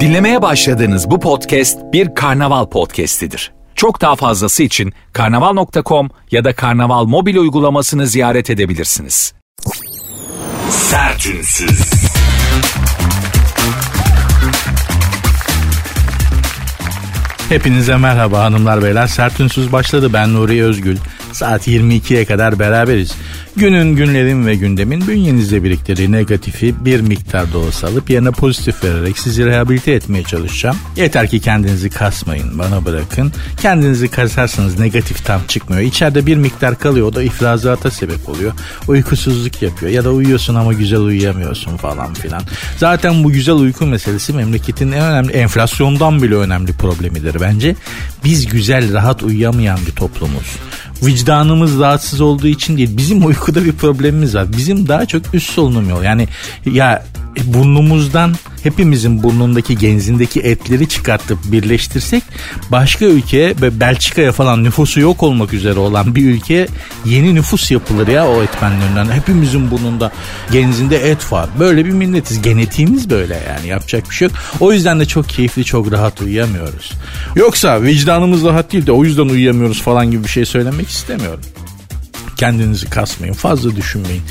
Dinlemeye başladığınız bu podcast bir karnaval podcastidir. Çok daha fazlası için karnaval.com ya da karnaval mobil uygulamasını ziyaret edebilirsiniz. Sertünsüz. Hepinize merhaba hanımlar beyler. Sertünsüz başladı. Ben Nuri Özgül. Saat 22'ye kadar beraberiz. Günün, günlerin ve gündemin bünyenizde biriktirdiği negatifi bir miktar da olsa alıp yerine pozitif vererek sizi rehabilite etmeye çalışacağım. Yeter ki kendinizi kasmayın, bana bırakın. Kendinizi kasarsanız negatif tam çıkmıyor. İçeride bir miktar kalıyor, o da ifrazata sebep oluyor. Uykusuzluk yapıyor ya da uyuyorsun ama güzel uyuyamıyorsun falan filan. Zaten bu güzel uyku meselesi memleketin en önemli, enflasyondan bile önemli problemidir bence. Biz güzel, rahat uyuyamayan bir toplumuz vicdanımız rahatsız olduğu için değil. Bizim uykuda bir problemimiz var. Bizim daha çok üst solunum yolu. Yani ya burnumuzdan hepimizin burnundaki genzindeki etleri çıkartıp birleştirsek başka ülke ve Belçika'ya falan nüfusu yok olmak üzere olan bir ülke yeni nüfus yapılır ya o etmenlerinden. Hepimizin burnunda genzinde et var. Böyle bir milletiz. Genetiğimiz böyle yani yapacak bir şey yok. O yüzden de çok keyifli çok rahat uyuyamıyoruz. Yoksa vicdanımız rahat değil de o yüzden uyuyamıyoruz falan gibi bir şey söylemek istemiyorum. Kendinizi kasmayın fazla düşünmeyin.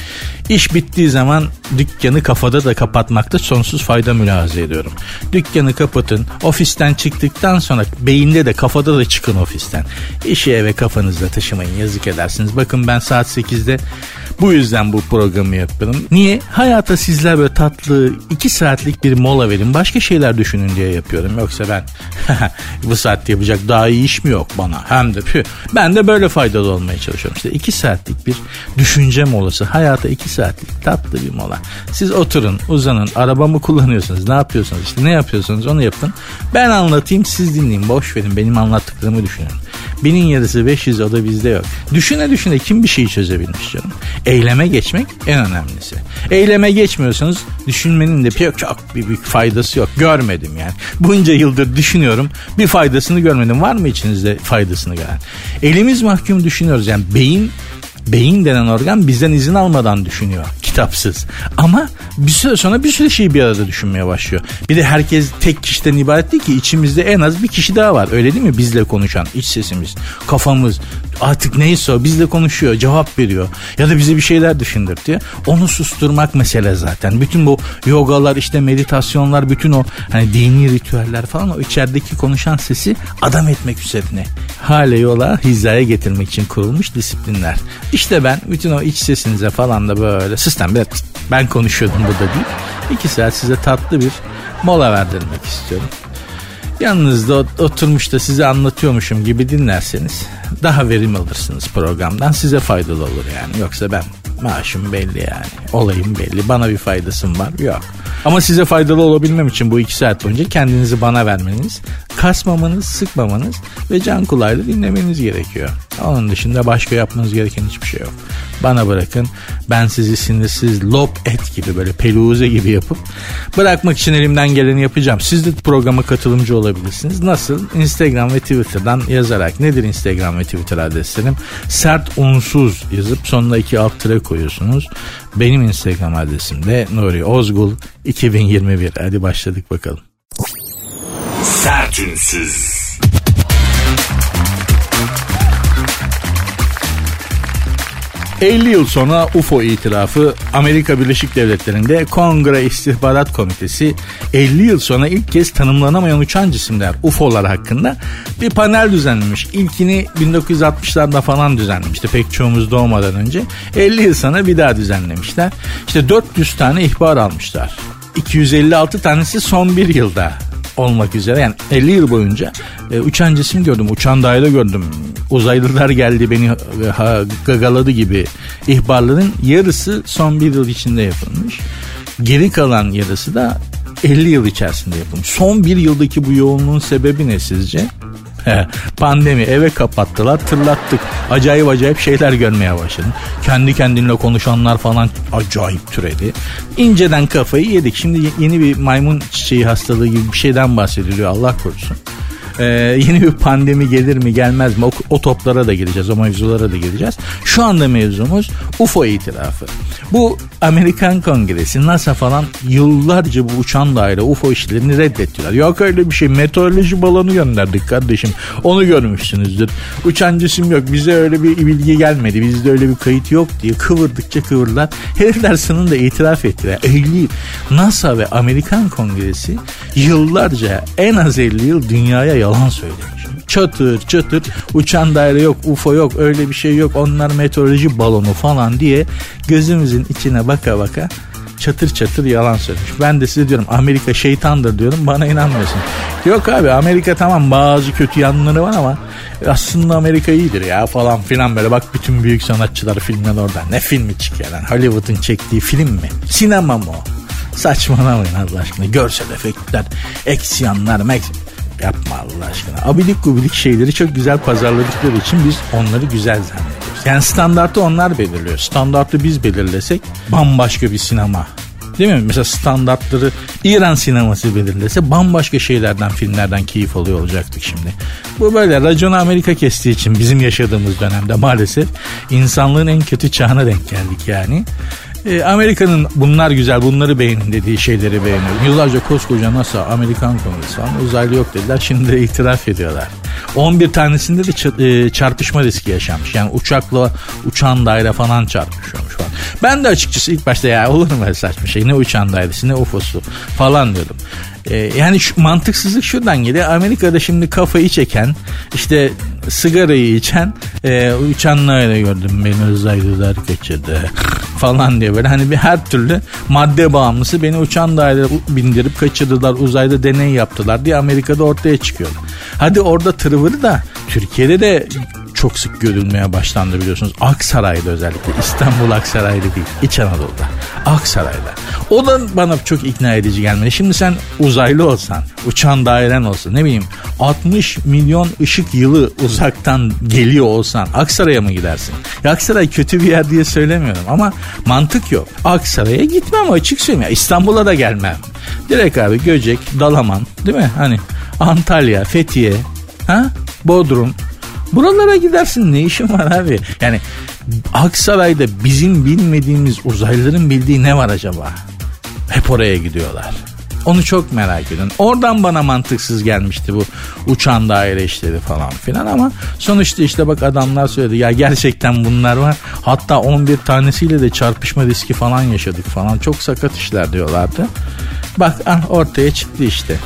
İş bittiği zaman dükkanı kafada da kapatmakta sonsuz fayda mülahaza ediyorum. Dükkanı kapatın ofisten çıktıktan sonra beyinde de kafada da çıkın ofisten. İşi eve kafanızda taşımayın yazık edersiniz. Bakın ben saat 8'de bu yüzden bu programı yapıyorum. Niye? Hayata sizler böyle tatlı iki saatlik bir mola verin. Başka şeyler düşünün diye yapıyorum. Yoksa ben bu saatte yapacak daha iyi iş mi yok bana? Hem de pü. Ben de böyle faydalı olmaya çalışıyorum. İşte iki saatlik bir düşünce molası. Hayata iki saatlik tatlı bir mola. Siz oturun, uzanın. Araba mı kullanıyorsunuz? Ne yapıyorsunuz? İşte ne yapıyorsunuz onu yapın. Ben anlatayım siz dinleyin. Boş verin. Benim anlattıklarımı düşünün. Binin yarısı 500 o da bizde yok. Düşüne düşüne kim bir şeyi çözebilmiş canım. Eyleme geçmek en önemlisi. Eyleme geçmiyorsanız düşünmenin de çok, çok bir, bir faydası yok. Görmedim yani. Bunca yıldır düşünüyorum. Bir faydasını görmedim. Var mı içinizde faydasını gören? Elimiz mahkum düşünüyoruz. Yani beyin beyin denen organ bizden izin almadan düşünüyor kitapsız. Ama bir süre sonra bir sürü şeyi bir arada düşünmeye başlıyor. Bir de herkes tek kişiden ibaret değil ki içimizde en az bir kişi daha var. Öyle değil mi? Bizle konuşan iç sesimiz, kafamız artık neyse o bizle konuşuyor, cevap veriyor. Ya da bize bir şeyler düşündürtüyor. Onu susturmak mesele zaten. Bütün bu yogalar işte meditasyonlar bütün o hani dini ritüeller falan o içerideki konuşan sesi adam etmek üzerine. Hale yola hizaya getirmek için kurulmuş disiplinler. İşte ben bütün o iç sesinize falan da böyle sistem bir ben konuşuyordum burada değil. İki saat size tatlı bir mola verdirmek istiyorum. Yanınızda oturmuş da size anlatıyormuşum gibi dinlerseniz daha verim alırsınız programdan. Size faydalı olur yani. Yoksa ben maaşım belli yani. Olayım belli. Bana bir faydasım var. Yok. Ama size faydalı olabilmem için bu iki saat boyunca kendinizi bana vermeniz, kasmamanız, sıkmamanız ve can kulağıyla dinlemeniz gerekiyor. Onun dışında başka yapmanız gereken hiçbir şey yok. Bana bırakın ben sizi sinirsiz lob et gibi böyle peluze gibi yapıp bırakmak için elimden geleni yapacağım. Siz de programa katılımcı olabilirsiniz. Nasıl? Instagram ve Twitter'dan yazarak. Nedir Instagram ve Twitter adreslerim? Sert unsuz yazıp sonuna iki alt tire koyuyorsunuz. Benim Instagram adresim de Nuri Ozgul 2021. Hadi başladık bakalım. Sertünsüz. 50 yıl sonra UFO itirafı Amerika Birleşik Devletleri'nde Kongre İstihbarat Komitesi 50 yıl sonra ilk kez tanımlanamayan uçan cisimler UFO'lar hakkında bir panel düzenlemiş. İlkini 1960'larda falan düzenlemişti pek çoğumuz doğmadan önce. 50 yıl sonra bir daha düzenlemişler. İşte 400 tane ihbar almışlar. 256 tanesi son bir yılda olmak üzere yani 50 yıl boyunca e, uçan cisim gördüm, uçan daire gördüm, uzaylılar geldi beni e, ha, gagaladı gibi ihbarların yarısı son bir yıl içinde yapılmış. Geri kalan yarısı da 50 yıl içerisinde yapılmış. Son bir yıldaki bu yoğunluğun sebebi ne sizce? Pandemi eve kapattılar tırlattık. Acayip acayip şeyler görmeye başladım. Kendi kendinle konuşanlar falan acayip türedi. İnceden kafayı yedik. Şimdi yeni bir maymun çiçeği hastalığı gibi bir şeyden bahsediliyor Allah korusun. Ee, yeni bir pandemi gelir mi gelmez mi o, o toplara da gireceğiz o mevzulara da gireceğiz. Şu anda mevzumuz UFO itirafı. Bu Amerikan Kongresi NASA falan yıllarca bu uçan daire UFO işlerini reddettiler. Yok öyle bir şey meteoroloji balonu gönderdik kardeşim onu görmüşsünüzdür. Uçan cisim yok bize öyle bir bilgi gelmedi bizde öyle bir kayıt yok diye kıvırdıkça kıvırdılar. Herifler sonunda itiraf ettiler. 50 NASA ve Amerikan Kongresi yıllarca en az 50 yıl dünyaya yalan söylemiş. Çatır çatır uçan daire yok UFO yok öyle bir şey yok onlar meteoroloji balonu falan diye gözümüzün içine baka baka çatır çatır yalan söylemiş. Ben de size diyorum Amerika şeytandır diyorum bana inanmıyorsun. Yok abi Amerika tamam bazı kötü yanları var ama aslında Amerika iyidir ya falan filan böyle bak bütün büyük sanatçılar filmden orada. Ne filmi çıkıyor lan Hollywood'un çektiği film mi? Sinema mı o? Saçmalamayın Allah aşkına. Görsel efektler, eksiyanlar, mek Yapma Allah aşkına. Abidik gubidik şeyleri çok güzel pazarladıkları için biz onları güzel zannediyoruz. Yani standartı onlar belirliyor. Standartı biz belirlesek bambaşka bir sinema Değil mi? Mesela standartları İran sineması belirlese bambaşka şeylerden, filmlerden keyif alıyor olacaktık şimdi. Bu böyle raconu Amerika kestiği için bizim yaşadığımız dönemde maalesef insanlığın en kötü çağına denk geldik yani. E, Amerika'nın bunlar güzel bunları beğenin dediği şeyleri beğeniyor. Yıllarca koskoca NASA Amerikan Kongresi falan uzaylı yok dediler. Şimdi de itiraf ediyorlar. 11 tanesinde de e, çarpışma riski yaşanmış. Yani uçakla uçan daire falan çarpışıyormuş falan. Ben de açıkçası ilk başta ya olur mu böyle saçma şey ne uçan dairesi ne UFO'su falan diyordum. Ee, yani şu mantıksızlık şuradan geliyor. Amerika'da şimdi kafayı çeken işte sigarayı içen e, uçanlarla gördüm beni uzaylılar kaçırdı falan diye böyle hani bir her türlü madde bağımlısı beni uçan daire bindirip kaçırdılar uzayda deney yaptılar diye Amerika'da ortaya çıkıyor. Hadi orada tırvırı da Türkiye'de de çok sık görülmeye başlandı biliyorsunuz. Aksaray'da özellikle. İstanbul Aksaray'da değil. İç Anadolu'da. Aksaray'da. O da bana çok ikna edici gelmedi. Şimdi sen uzaylı olsan, uçan dairen olsa ne bileyim 60 milyon ışık yılı uzaktan geliyor olsan Aksaray'a mı gidersin? Ya Aksaray kötü bir yer diye söylemiyorum ama mantık yok. Aksaray'a gitmem açık söyleyeyim. İstanbul'a da gelmem. Direkt abi Göcek, Dalaman değil mi? Hani Antalya, Fethiye, ha? Bodrum, Buralara gidersin ne işin var abi? Yani Aksaray'da bizim bilmediğimiz uzaylıların bildiği ne var acaba? Hep oraya gidiyorlar. Onu çok merak ediyorum. Oradan bana mantıksız gelmişti bu uçan daire işleri falan filan ama sonuçta işte bak adamlar söyledi ya gerçekten bunlar var. Hatta 11 tanesiyle de çarpışma riski falan yaşadık falan. Çok sakat işler diyorlardı. Bak ah, ortaya çıktı işte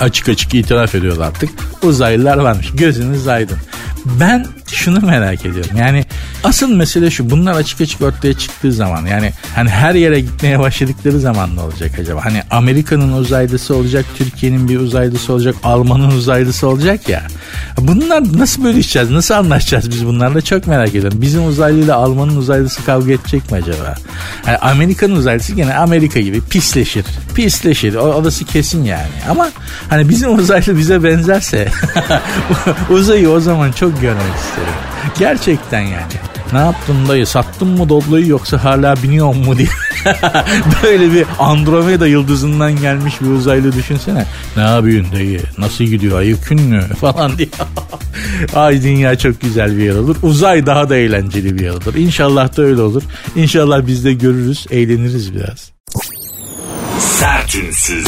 açık açık itiraf ediyorlar artık. Uzaylılar varmış. Gözünüz aydın. Ben şunu merak ediyorum. Yani asıl mesele şu. Bunlar açık açık ortaya çıktığı zaman yani hani her yere gitmeye başladıkları zaman ne olacak acaba? Hani Amerika'nın uzaylısı olacak, Türkiye'nin bir uzaylısı olacak, Alman'ın uzaylısı olacak ya. Bunlar nasıl bölüşeceğiz? Nasıl anlaşacağız biz bunlarla? Çok merak ediyorum. Bizim uzaylıyla Alman'ın uzaylısı kavga edecek mi acaba? Yani Amerika'nın uzaylısı gene Amerika gibi pisleşir. Pisleşir. O, orası kesin yani. Ama hani bizim uzaylı bize benzerse uzayı o zaman çok görmek isterim. Gerçekten yani. Ne yaptın dayı sattın mı Doblo'yu yoksa hala biniyor mu diye. Böyle bir Andromeda yıldızından gelmiş bir uzaylı düşünsene. Ne yapıyorsun dayı nasıl gidiyor ayıkın mü falan diye. Ay dünya çok güzel bir yer olur. Uzay daha da eğlenceli bir yer olur. İnşallah da öyle olur. İnşallah biz de görürüz eğleniriz biraz. Sertünsüz.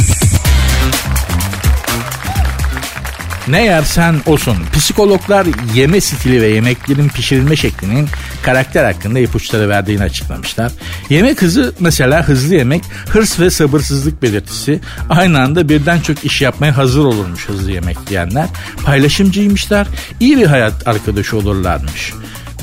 Ne yersen olsun. Psikologlar yeme stili ve yemeklerin pişirilme şeklinin karakter hakkında ipuçları verdiğini açıklamışlar. Yemek hızı mesela hızlı yemek hırs ve sabırsızlık belirtisi. Aynı anda birden çok iş yapmaya hazır olurmuş hızlı yemek yiyenler. Paylaşımcıymışlar. İyi bir hayat arkadaşı olurlarmış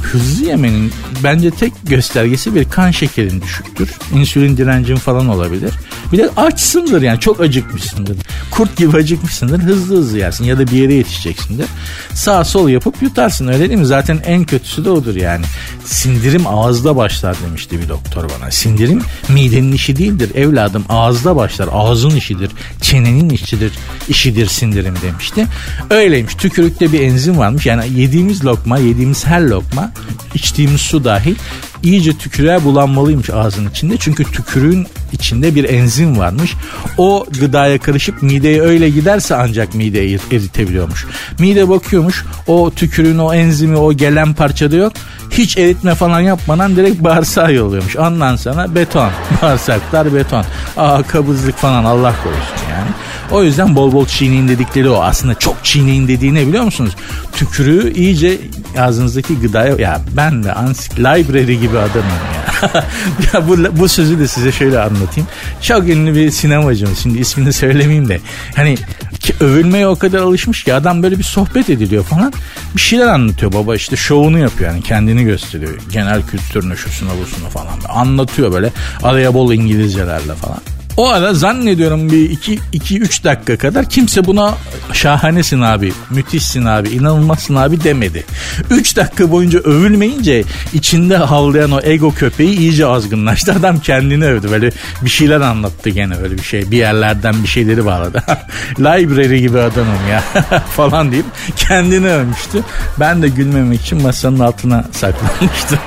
hızlı yemenin bence tek göstergesi bir kan şekerin düşüktür. İnsülin direncin falan olabilir. Bir de açsındır yani çok acıkmışsındır. Kurt gibi acıkmışsındır hızlı hızlı yersin ya da bir yere yetişeceksindir. Sağ sol yapıp yutarsın öyle değil mi? Zaten en kötüsü de odur yani. Sindirim ağızda başlar demişti bir doktor bana. Sindirim midenin işi değildir evladım ağızda başlar. Ağzın işidir. Çenenin işidir. işidir sindirim demişti. Öyleymiş. Tükürükte bir enzim varmış. Yani yediğimiz lokma, yediğimiz her lokma içtiğimiz su dahil iyice tükürüğe bulanmalıymış ağzın içinde. Çünkü tükürüğün içinde bir enzim varmış. O gıdaya karışıp mideye öyle giderse ancak mideyi eritebiliyormuş. Mide bakıyormuş o tükürüğün o enzimi o gelen parçada yok. Hiç eritme falan yapmadan direkt bağırsağa yolluyormuş. Ondan sonra beton. Bağırsaklar beton. Aa kabızlık falan Allah korusun yani. O yüzden bol bol çiğneyin dedikleri o. Aslında çok çiğneyin dediği ne biliyor musunuz? Tükürüğü iyice ağzınızdaki gıdaya... Ya ben de ansik library gibi adamım ya. ya bu, bu sözü de size şöyle anlatayım. Çok ünlü bir sinemacımız. Şimdi ismini söylemeyeyim de. Hani ki övülmeye o kadar alışmış ki adam böyle bir sohbet ediliyor falan. Bir şeyler anlatıyor baba işte şovunu yapıyor yani kendini gösteriyor. Genel kültürünü şusunu busunu falan. Anlatıyor böyle araya bol İngilizcelerle falan. O ara zannediyorum bir 2-3 dakika kadar kimse buna şahanesin abi, müthişsin abi, inanılmazsın abi demedi. 3 dakika boyunca övülmeyince içinde havlayan o ego köpeği iyice azgınlaştı. Adam kendini övdü. Böyle bir şeyler anlattı gene böyle bir şey. Bir yerlerden bir şeyleri bağladı. Library gibi adamım ya falan deyip kendini övmüştü. Ben de gülmemek için masanın altına saklanmıştım.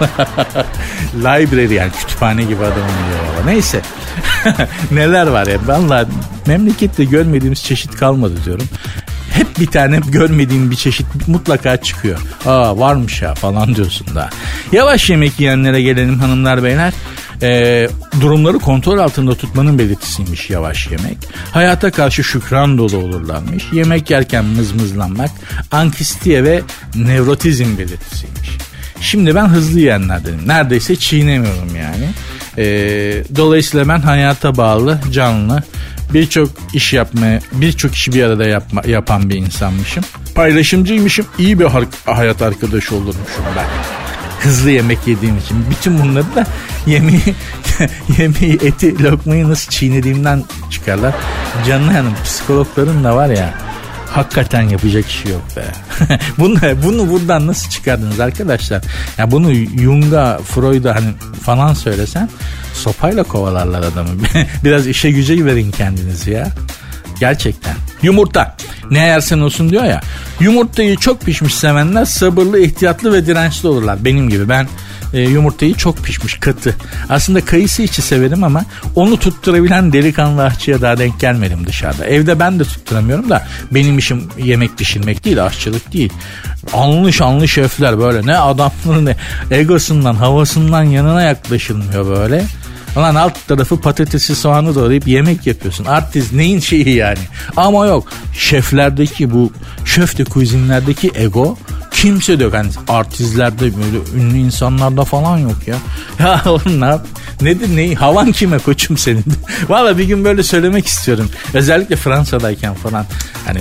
Library yani kütüphane gibi adamım diyor. Neyse. neler var ya. Valla memlekette görmediğimiz çeşit kalmadı diyorum. Hep bir tane görmediğim bir çeşit mutlaka çıkıyor. Aa varmış ya falan diyorsun da. Yavaş yemek yiyenlere gelelim hanımlar beyler. Ee, durumları kontrol altında tutmanın belirtisiymiş yavaş yemek. Hayata karşı şükran dolu olurlarmış. Yemek yerken mızmızlanmak anksistiye ve nevrotizm belirtisiymiş. Şimdi ben hızlı yiyenlerdenim. Neredeyse çiğnemiyorum yani. Ee, dolayısıyla ben hayata bağlı, canlı, birçok iş yapmaya, birçok işi bir arada yapma, yapan bir insanmışım. Paylaşımcıymışım, iyi bir hayat arkadaşı olurmuşum ben. Hızlı yemek yediğim için. Bütün bunları da yemeği, yemeği, eti, lokmayı nasıl çiğnediğimden çıkarlar. Canlı Hanım psikologların da var ya hakikaten yapacak işi yok be. bunu, bunu buradan nasıl çıkardınız arkadaşlar? Ya bunu Jung'a, Freud'a hani falan söylesen sopayla kovalarlar adamı. Biraz işe güce verin kendinizi ya. Gerçekten. Yumurta. Ne yersen olsun diyor ya. Yumurtayı çok pişmiş sevenler sabırlı, ihtiyatlı ve dirençli olurlar. Benim gibi. Ben e, yumurtayı çok pişmiş katı. Aslında kayısı içi severim ama onu tutturabilen delikanlı aşçıya daha denk gelmedim dışarıda. Evde ben de tutturamıyorum da benim işim yemek pişirmek değil aşçılık değil. Anlı şanlı şefler böyle ne adamların ne egosundan havasından yanına yaklaşılmıyor böyle. Ulan alt tarafı patatesi soğanı doğrayıp yemek yapıyorsun. Artist neyin şeyi yani. Ama yok. Şeflerdeki bu şöfte kuzinlerdeki ego kimse de yok. Yani artistlerde böyle ünlü insanlarda falan yok ya. Ya oğlum ne? Nedir neyi? Havan kime koçum senin? Valla bir gün böyle söylemek istiyorum. Özellikle Fransa'dayken falan. Hani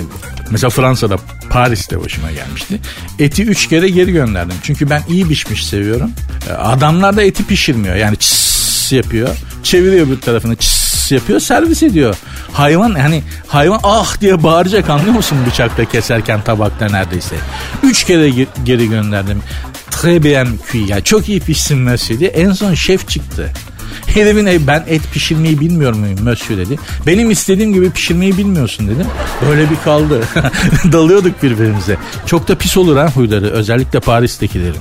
mesela Fransa'da Paris'te başıma gelmişti. Eti üç kere geri gönderdim. Çünkü ben iyi pişmiş seviyorum. Adamlar da eti pişirmiyor. Yani çıs yapıyor. Çeviriyor bir tarafını çıs yapıyor servis ediyor. Hayvan hani hayvan ah diye bağıracak anlıyor musun bıçakta keserken tabakta neredeyse. Üç kere geri gönderdim. Très bien cuit. Yani çok iyi pişsin diye. En son şef çıktı. Herifin ben et pişirmeyi bilmiyor muyum monsieur dedi. Benim istediğim gibi pişirmeyi bilmiyorsun dedim. Böyle bir kaldı. Dalıyorduk birbirimize. Çok da pis olur ha huyları özellikle Paris'tekilerin.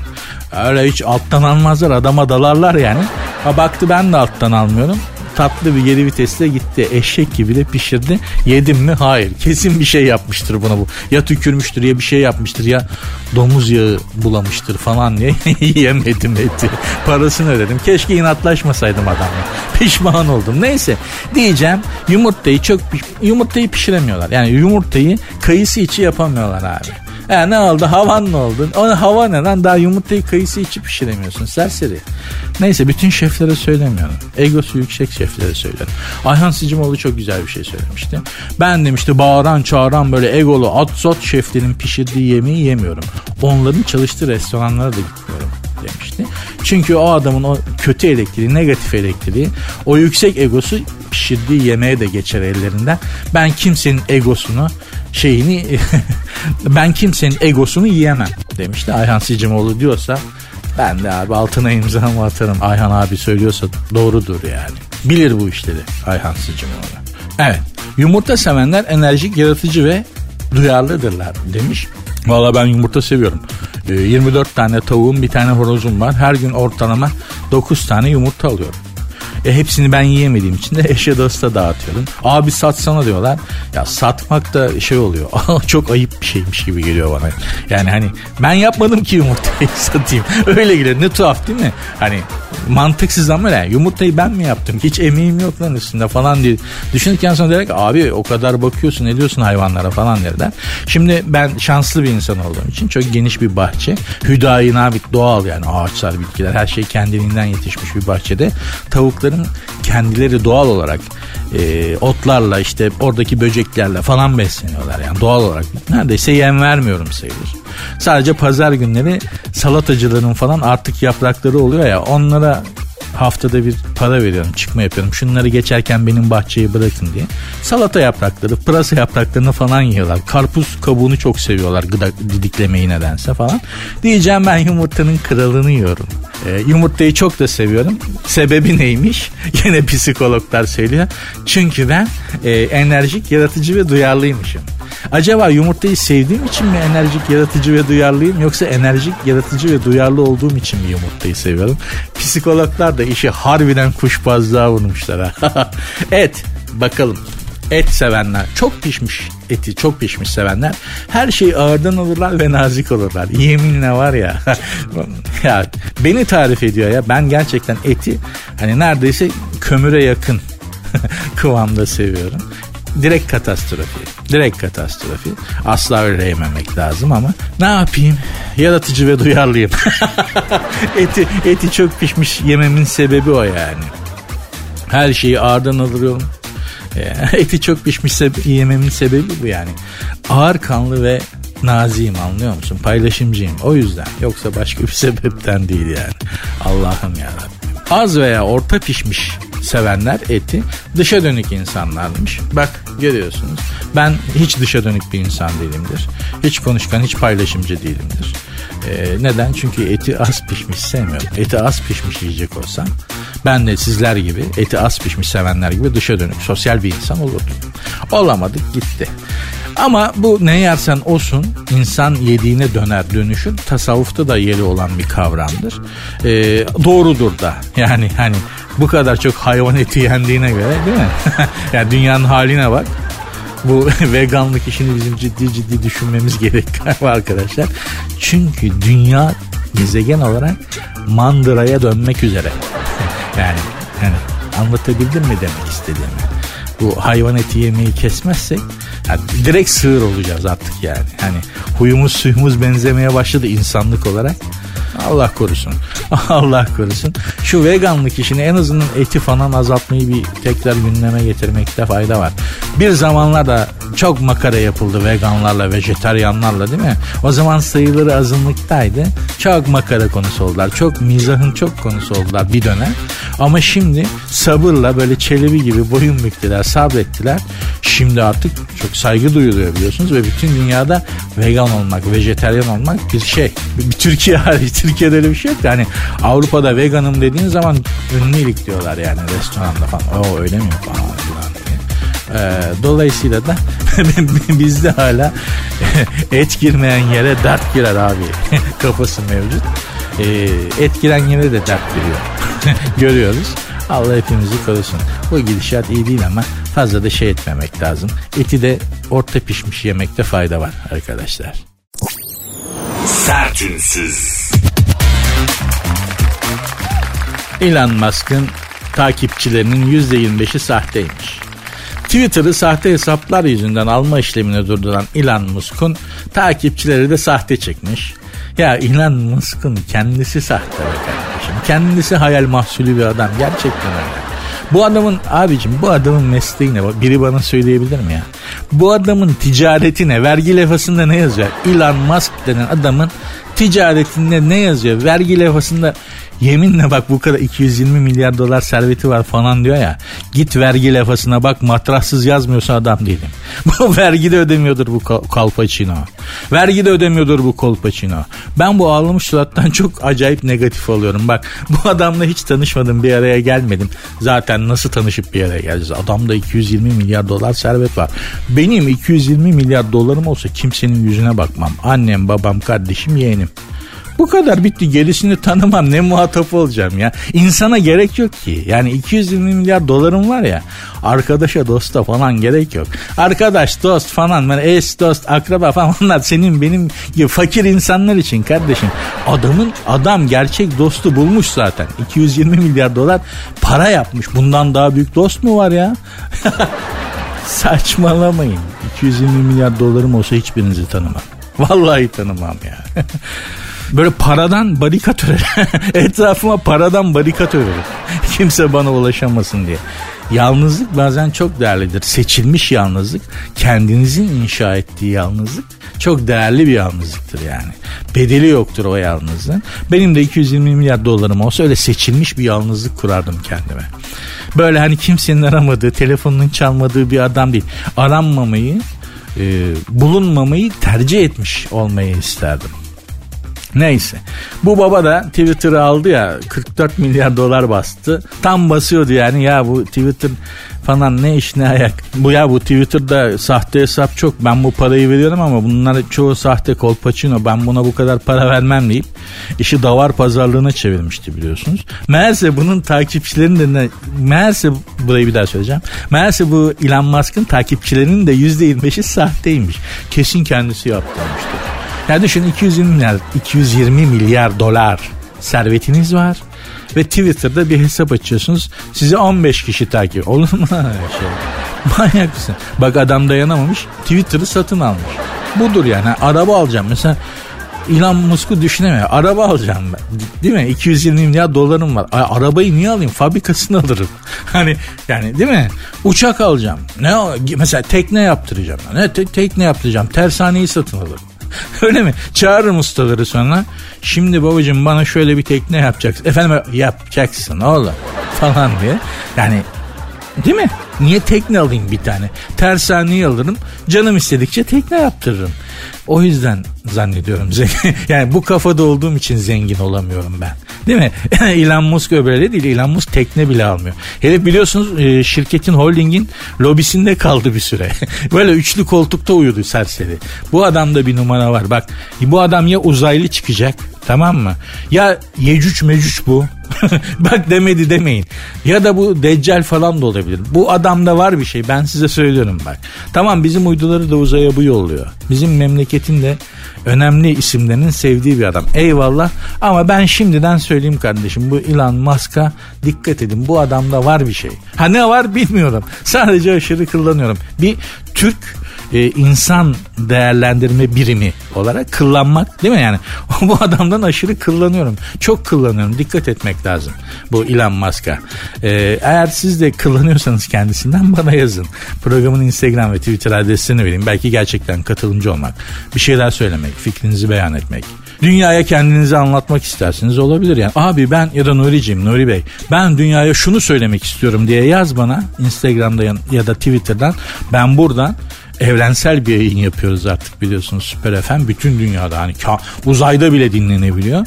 Öyle hiç alttan almazlar adama dalarlar yani. Ha baktı ben de alttan almıyorum tatlı bir geri vitesle gitti. Eşek gibi de pişirdi. Yedim mi? Hayır. Kesin bir şey yapmıştır buna bu. Ya tükürmüştür ya bir şey yapmıştır ya domuz yağı bulamıştır falan diye yemedim eti. Parasını ödedim. Keşke inatlaşmasaydım adamla. Pişman oldum. Neyse diyeceğim yumurtayı çok yumurtayı pişiremiyorlar. Yani yumurtayı kayısı içi yapamıyorlar abi. E ne oldu? Havan ne oldu? O hava ne lan? Daha yumurtayı kayısı içi pişiremiyorsun. Serseri. Neyse bütün şeflere söylemiyorum. Egosu yüksek şeflere söylerim. Ayhan Sicimoğlu çok güzel bir şey söylemişti. Ben demişti bağıran çağıran böyle egolu at sot şeflerin pişirdiği yemeği yemiyorum. Onların çalıştığı restoranlara da gitmiyorum demişti. Çünkü o adamın o kötü elektriği, negatif elektriği, o yüksek egosu pişirdiği yemeğe de geçer ellerinden. Ben kimsenin egosunu şeyini ben kimsenin egosunu yiyemem demişti. Ayhan Sicimoğlu diyorsa ben de abi altına imzamı atarım. Ayhan abi söylüyorsa doğrudur yani. Bilir bu işleri Ayhan Sicimoğlu. Evet yumurta sevenler enerjik, yaratıcı ve duyarlıdırlar demiş. Valla ben yumurta seviyorum. 24 tane tavuğum bir tane horozum var. Her gün ortalama 9 tane yumurta alıyorum. E hepsini ben yiyemediğim için de eşe dosta dağıtıyorum. Abi satsana diyorlar. Ya satmak da şey oluyor. Çok ayıp bir şeymiş gibi geliyor bana. Yani hani ben yapmadım ki yumurtayı satayım. Öyle geliyor. Ne tuhaf değil mi? Hani mantıksız ama ne? Yumurtayı ben mi yaptım? Hiç emeğim yok lan üstünde falan diye. Düşünürken sonra derek abi o kadar bakıyorsun ediyorsun hayvanlara falan derler. Şimdi ben şanslı bir insan olduğum için çok geniş bir bahçe. Hüdayi nabit doğal yani ağaçlar, bitkiler her şey kendiliğinden yetişmiş bir bahçede. Tavukların kendileri doğal olarak e, otlarla işte oradaki böceklerle falan besleniyorlar yani doğal olarak. Neredeyse yem vermiyorum sayılır. Sadece pazar günleri salatacıların falan artık yaprakları oluyor ya onlara haftada bir para veriyorum çıkma yapıyorum. Şunları geçerken benim bahçeyi bırakın diye. Salata yaprakları, pırasa yapraklarını falan yiyorlar. Karpuz kabuğunu çok seviyorlar gıda didiklemeyi nedense falan. Diyeceğim ben yumurtanın kralını yiyorum. E, yumurtayı çok da seviyorum. Sebebi neymiş? Yine psikologlar söylüyor. Çünkü ben e, enerjik, yaratıcı ve duyarlıymışım. Acaba yumurtayı sevdiğim için mi enerjik, yaratıcı ve duyarlıyım yoksa enerjik, yaratıcı ve duyarlı olduğum için mi yumurtayı seviyorum? Psikologlar da işi harbiden kuşbazlığa vurmuşlar ha. et bakalım et sevenler çok pişmiş eti çok pişmiş sevenler her şeyi ağırdan alırlar ve nazik olurlar. Yeminle var ya ya beni tarif ediyor ya ben gerçekten eti hani neredeyse kömüre yakın kıvamda seviyorum. Direkt katastrofi. Direkt katastrofi. Asla öyle yememek lazım ama ne yapayım? Yaratıcı ve duyarlıyım. eti, eti çok pişmiş yememin sebebi o yani. Her şeyi ağırdan alıyorum. Eti çok pişmiş yememin sebebi bu yani. Ağır kanlı ve naziyim anlıyor musun? Paylaşımcıyım. O yüzden. Yoksa başka bir sebepten değil yani. Allah'ım yarabbim. Az veya orta pişmiş sevenler eti dışa dönük insanlarmış. Bak görüyorsunuz. Ben hiç dışa dönük bir insan değilimdir. Hiç konuşkan, hiç paylaşımcı değilimdir. Ee, neden? Çünkü eti az pişmiş sevmiyorum. Eti az pişmiş yiyecek olsam ben de sizler gibi eti az pişmiş sevenler gibi dışa dönük sosyal bir insan olurdum. Olamadık gitti. Ama bu ne yersen olsun insan yediğine döner dönüşür. Tasavvufta da yeri olan bir kavramdır. Ee, doğrudur da. Yani hani bu kadar çok hayvan eti yendiğine göre değil mi? yani dünyanın haline bak. Bu veganlık işini bizim ciddi ciddi düşünmemiz gerekiyor arkadaşlar. Çünkü dünya gezegen olarak mandıraya dönmek üzere. yani, yani anlatabildim mi demek istediğimi? Bu hayvan eti yemeyi kesmezsek yani direkt sığır olacağız artık yani. Hani huyumuz suyumuz benzemeye başladı insanlık olarak. Allah korusun. Allah korusun. Şu veganlık işini en azından eti falan azaltmayı bir tekrar gündeme getirmekte fayda var. Bir zamanlar da çok makara yapıldı veganlarla, vejetaryanlarla değil mi? O zaman sayıları azınlıktaydı. Çok makara konusu oldular. Çok mizahın çok konusu oldular bir dönem. Ama şimdi sabırla böyle çelebi gibi boyun büktüler, sabrettiler. Şimdi artık çok saygı duyuluyor biliyorsunuz ve bütün dünyada vegan olmak, vejeteryan olmak bir şey. Bir Türkiye hariç Türkiye'de öyle bir şey yok. Yani Avrupa'da veganım dediğin zaman ünlü diyorlar yani restoranda falan. O öyle mi falan ee, dolayısıyla da bizde hala et girmeyen yere dert girer abi kafası mevcut. Ee, et giren yere de dert giriyor. Görüyoruz. Allah hepimizi korusun. Bu gidişat iyi değil ama fazla da şey etmemek lazım. Eti de orta pişmiş yemekte fayda var arkadaşlar. Sertünsüz. Elon Musk'ın takipçilerinin %25'i sahteymiş. Twitter'ı sahte hesaplar yüzünden alma işlemini durduran Elon Musk'un takipçileri de sahte çıkmış. Ya Elon Musk'un kendisi sahte kardeşim. Kendisi hayal mahsulü bir adam. Gerçekten öyle. Bu adamın abicim bu adamın mesleği ne? Biri bana söyleyebilir mi ya? Bu adamın ticareti ne? Vergi levhasında ne yazıyor? Elon Musk denen adamın ticaretinde ne yazıyor? Vergi levhasında Yeminle bak bu kadar 220 milyar dolar serveti var falan diyor ya. Git vergi lafasına bak matrahsız yazmıyorsa adam değilim. Bu vergi de ödemiyordur bu Kolpaçino. Vergi de ödemiyordur bu Kolpaçino. Ben bu ağlamış surattan çok acayip negatif oluyorum. Bak bu adamla hiç tanışmadım bir araya gelmedim. Zaten nasıl tanışıp bir araya geleceğiz? Adamda 220 milyar dolar servet var. Benim 220 milyar dolarım olsa kimsenin yüzüne bakmam. Annem, babam, kardeşim, yeğenim. Bu kadar bitti. Gerisini tanımam. Ne muhatap olacağım ya. İnsana gerek yok ki. Yani 220 milyar dolarım var ya. Arkadaşa dosta falan gerek yok. Arkadaş dost falan. Yani eş dost akraba falan onlar senin benim gibi fakir insanlar için kardeşim. Adamın adam gerçek dostu bulmuş zaten. 220 milyar dolar para yapmış. Bundan daha büyük dost mu var ya? Saçmalamayın. 220 milyar dolarım olsa hiçbirinizi tanımam. Vallahi tanımam ya. Böyle paradan barikat örerim. Etrafıma paradan barikat örerim. Kimse bana ulaşamasın diye. Yalnızlık bazen çok değerlidir. Seçilmiş yalnızlık, kendinizin inşa ettiği yalnızlık çok değerli bir yalnızlıktır yani. Bedeli yoktur o yalnızlığın. Benim de 220 milyar dolarım olsa öyle seçilmiş bir yalnızlık kurardım kendime. Böyle hani kimsenin aramadığı, telefonunun çalmadığı bir adam değil. Aranmamayı, e, bulunmamayı tercih etmiş olmayı isterdim. Neyse. Bu baba da Twitter'ı aldı ya 44 milyar dolar bastı. Tam basıyordu yani ya bu Twitter falan ne iş ne ayak. Bu ya bu Twitter'da sahte hesap çok. Ben bu parayı veriyorum ama bunlar çoğu sahte kolpaçino. Ben buna bu kadar para vermem deyip işi davar pazarlığına çevirmişti biliyorsunuz. Meğerse bunun takipçilerinin de meğerse burayı bir daha söyleyeceğim. Meğerse bu Elon Musk'ın takipçilerinin de %25'i sahteymiş. Kesin kendisi yaptı yani düşün 220 milyar, 220 milyar dolar servetiniz var ve Twitter'da bir hesap açıyorsunuz. Size 15 kişi takip. Olur mu şey? Manyak mısın? Bak adam dayanamamış. Twitter'ı satın almış. Budur yani. Araba alacağım. Mesela Elon Musk'u düşünemiyor. Araba alacağım ben. Değil mi? 220 milyar dolarım var. Ay, arabayı niye alayım? Fabrikasını alırım. hani yani değil mi? Uçak alacağım. Ne mesela tekne yaptıracağım. Ne te- tekne yaptıracağım. Tersaneyi satın alırım. Öyle mi? Çağırırım ustaları sonra. Şimdi babacığım bana şöyle bir tekne yapacaksın. Efendim yapacaksın oğlum falan diye. Yani değil mi? Niye tekne alayım bir tane? Tersaneyi alırım. Canım istedikçe tekne yaptırırım. O yüzden zannediyorum zengin. yani bu kafada olduğum için zengin olamıyorum ben. Değil mi? Elon Musk öyle değil. Elon Musk tekne bile almıyor. Herif biliyorsunuz e, şirketin holdingin lobisinde kaldı bir süre. Böyle üçlü koltukta uyudu serseri. Bu adamda bir numara var. Bak bu adam ya uzaylı çıkacak tamam mı? Ya yecüc mecüc bu. Bak demedi demeyin. Ya da bu deccal falan da olabilir. Bu adamda var bir şey ben size söylüyorum bak. Tamam bizim uyduları da uzaya bu yolluyor. Bizim memleketin de önemli isimlerinin sevdiği bir adam. Eyvallah ama ben şimdiden söyleyeyim kardeşim bu Elon Musk'a dikkat edin. Bu adamda var bir şey. Ha ne var bilmiyorum. Sadece aşırı kullanıyorum. Bir Türk e, insan değerlendirme birimi olarak kıllanmak değil mi yani? bu adamdan aşırı kıllanıyorum. Çok kıllanıyorum. Dikkat etmek lazım bu Elon Musk'a. E, eğer siz de kıllanıyorsanız kendisinden bana yazın. Programın Instagram ve Twitter adresini vereyim. Belki gerçekten katılımcı olmak, bir şeyler söylemek, fikrinizi beyan etmek. Dünyaya kendinizi anlatmak istersiniz olabilir yani. Abi ben ya da Nuri'cim Nuri Bey ben dünyaya şunu söylemek istiyorum diye yaz bana Instagram'da ya da Twitter'dan. Ben buradan evrensel bir yayın yapıyoruz artık biliyorsunuz Süper FM bütün dünyada hani uzayda bile dinlenebiliyor.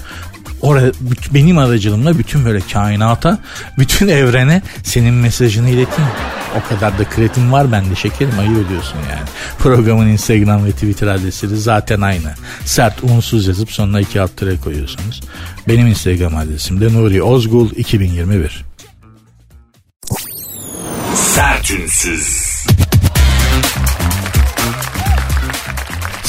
Oraya benim aracılığımla bütün böyle kainata, bütün evrene senin mesajını ileteyim. O kadar da kreatim var bende şekerim ayıp ediyorsun yani. Programın Instagram ve Twitter adresleri zaten aynı. Sert unsuz yazıp sonuna iki alt tere koyuyorsunuz. Benim Instagram adresim de Nuri Ozgul 2021. Sertünsüz.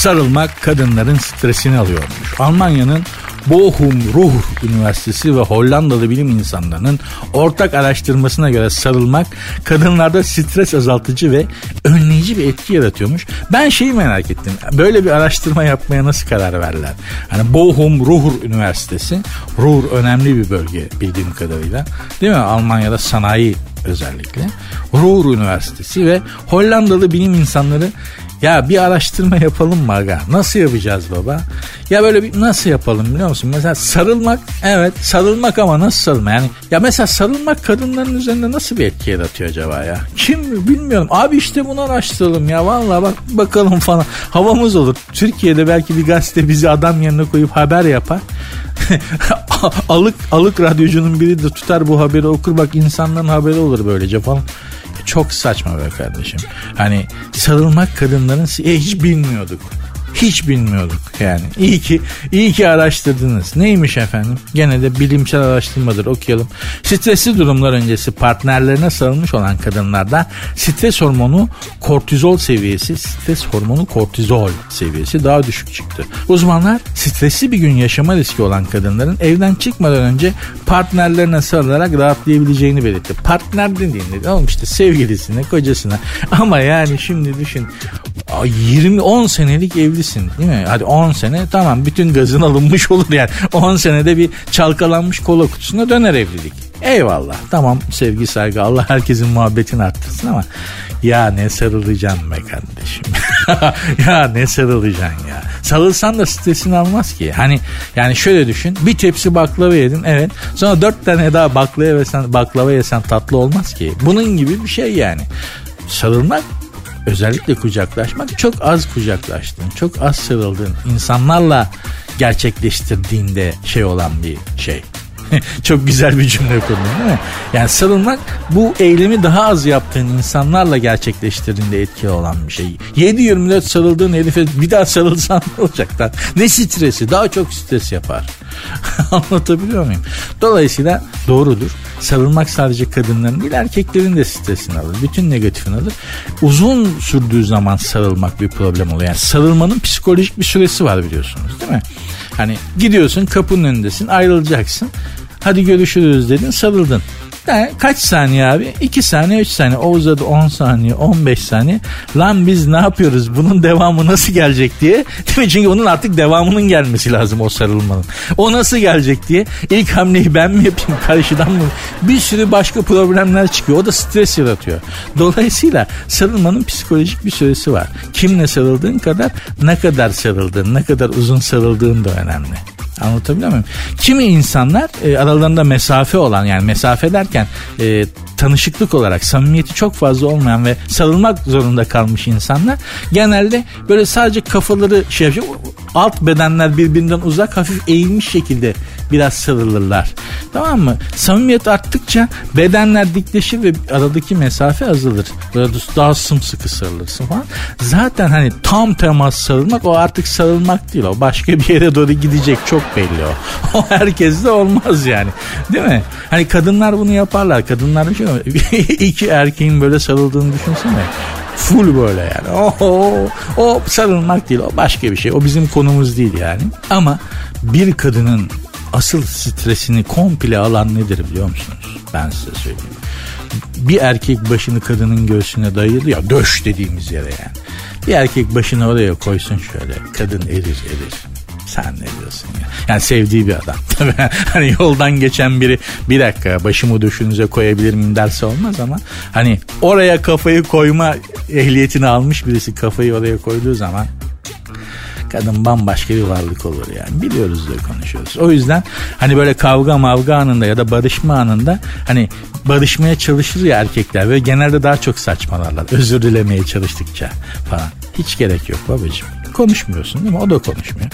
Sarılmak kadınların stresini alıyormuş. Almanya'nın Bochum Ruhr Üniversitesi ve Hollandalı bilim insanlarının ortak araştırmasına göre sarılmak kadınlarda stres azaltıcı ve önleyici bir etki yaratıyormuş. Ben şeyi merak ettim. Böyle bir araştırma yapmaya nasıl karar verdiler? Hani Bochum Ruhr Üniversitesi. Ruhr önemli bir bölge bildiğim kadarıyla. Değil mi? Almanya'da sanayi özellikle. Ruhr Üniversitesi ve Hollandalı bilim insanları ya bir araştırma yapalım mı aga? Nasıl yapacağız baba? Ya böyle bir nasıl yapalım biliyor musun? Mesela sarılmak evet sarılmak ama nasıl sarılma? Yani ya mesela sarılmak kadınların üzerinde nasıl bir etki yaratıyor acaba ya? Kim bilmiyorum. Abi işte bunu araştıralım ya. Vallahi bak bakalım falan. Havamız olur. Türkiye'de belki bir gazete bizi adam yerine koyup haber yapar. alık alık radyocunun biri de tutar bu haberi okur bak insanların haberi olur böylece falan. Çok saçma be kardeşim. Hani sarılmak kadınların e, hiç bilmiyorduk. Hiç bilmiyorduk yani. İyi ki iyi ki araştırdınız. Neymiş efendim? Gene de bilimsel araştırmadır okuyalım. Stresli durumlar öncesi partnerlerine sarılmış olan kadınlarda stres hormonu kortizol seviyesi, stres hormonu kortizol seviyesi daha düşük çıktı. Uzmanlar stresli bir gün yaşama riski olan kadınların evden çıkmadan önce partnerlerine sarılarak rahatlayabileceğini belirtti. Partner dediğinde oğlum işte sevgilisine, kocasına ama yani şimdi düşün 20 10 senelik evlisin değil mi? Hadi 10 sene tamam bütün gazın alınmış olur yani. 10 senede bir çalkalanmış kola kutusuna döner evlilik. Eyvallah tamam sevgi saygı Allah herkesin muhabbetini arttırsın ama ya ne sarılacaksın be kardeşim. ya ne sarılacaksın ya. Sarılsan da stresini almaz ki. Hani yani şöyle düşün bir tepsi baklava yedin evet sonra dört tane daha baklava yesen, baklava yesen tatlı olmaz ki. Bunun gibi bir şey yani. Sarılmak özellikle kucaklaşmak çok az kucaklaştığın, çok az sarıldığın insanlarla gerçekleştirdiğinde şey olan bir şey. Çok güzel bir cümle kurdun değil mi? Yani sarılmak bu eylemi daha az yaptığın insanlarla gerçekleştirdiğinde etkili olan bir şey. 7-24 sarıldığın herife bir daha sarılsan ne olacak lan? Ne stresi? Daha çok stres yapar. Anlatabiliyor muyum? Dolayısıyla doğrudur. Sarılmak sadece kadınların değil erkeklerin de stresini alır. Bütün negatifini alır. Uzun sürdüğü zaman sarılmak bir problem oluyor. Yani sarılmanın psikolojik bir süresi var biliyorsunuz değil mi? Hani gidiyorsun kapının önündesin ayrılacaksın. Hadi görüşürüz dedin sarıldın. Yani kaç saniye abi? 2 saniye 3 saniye. O uzadı 10 saniye 15 saniye. Lan biz ne yapıyoruz? Bunun devamı nasıl gelecek diye. Değil mi? Çünkü onun artık devamının gelmesi lazım o sarılmanın. O nasıl gelecek diye. İlk hamleyi ben mi yapayım karşıdan mı? Bir sürü başka problemler çıkıyor. O da stres yaratıyor. Dolayısıyla sarılmanın psikolojik bir süresi var. Kimle sarıldığın kadar ne kadar sarıldığın, ne kadar uzun sarıldığın da önemli. Anlatabiliyor muyum? Kimi insanlar e, aralarında mesafe olan yani mesafe derken e, tanışıklık olarak samimiyeti çok fazla olmayan ve sarılmak zorunda kalmış insanlar genelde böyle sadece kafaları şey yapacak alt bedenler birbirinden uzak hafif eğilmiş şekilde biraz sarılırlar. Tamam mı? Samimiyet arttıkça bedenler dikleşir ve aradaki mesafe azalır. Böyle daha sımsıkı sarılırsın falan. Zaten hani tam temas sarılmak o artık sarılmak değil o. Başka bir yere doğru gidecek çok belli o. O herkeste olmaz yani. Değil mi? Hani kadınlar bunu yaparlar. Kadınlar bir şey iki erkeğin böyle sarıldığını düşünsene. Full böyle yani. O, o, o sarılmak değil o başka bir şey. O bizim konumuz değil yani. Ama bir kadının asıl stresini komple alan nedir biliyor musunuz? Ben size söyleyeyim. Bir erkek başını kadının göğsüne dayır ya döş dediğimiz yere yani. Bir erkek başını oraya koysun şöyle kadın erir erir. Sen ne diyorsun ya? Yani sevdiği bir adam. Hani yoldan geçen biri bir dakika başımı düşünüze koyabilir miyim derse olmaz ama hani oraya kafayı koyma ehliyetini almış birisi kafayı oraya koyduğu zaman kadın bambaşka bir varlık olur yani. Biliyoruz da konuşuyoruz. O yüzden hani böyle kavga mavga anında ya da barışma anında hani barışmaya çalışır ya erkekler ve genelde daha çok saçmalarlar. Özür dilemeye çalıştıkça falan. Hiç gerek yok babacığım. Konuşmuyorsun değil mi? O da konuşmuyor.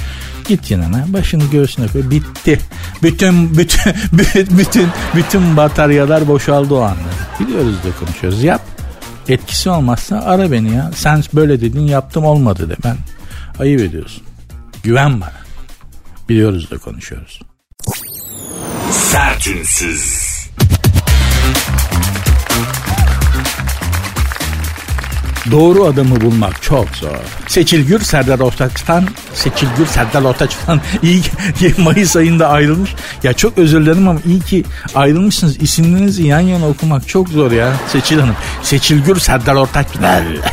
Git yanına başını göğsüne koy. Bitti. Bütün bütün bütün bütün bataryalar boşaldı o anda. Biliyoruz da konuşuyoruz. Yap. Etkisi olmazsa ara beni ya. Sen böyle dedin yaptım olmadı de. Ben ayıp ediyorsun. Güven bana. Biliyoruz da konuşuyoruz. Sertünsüz. Doğru adamı bulmak çok zor. Seçil Gür Serdar Ortaç'tan Seçil Gür Serdar Ortaç'tan iyi ki Mayıs ayında ayrılmış. Ya çok özür dilerim ama iyi ki ayrılmışsınız. İsimlerinizi yan yana okumak çok zor ya Seçil Hanım. Seçil Gür Serdar Ortaç.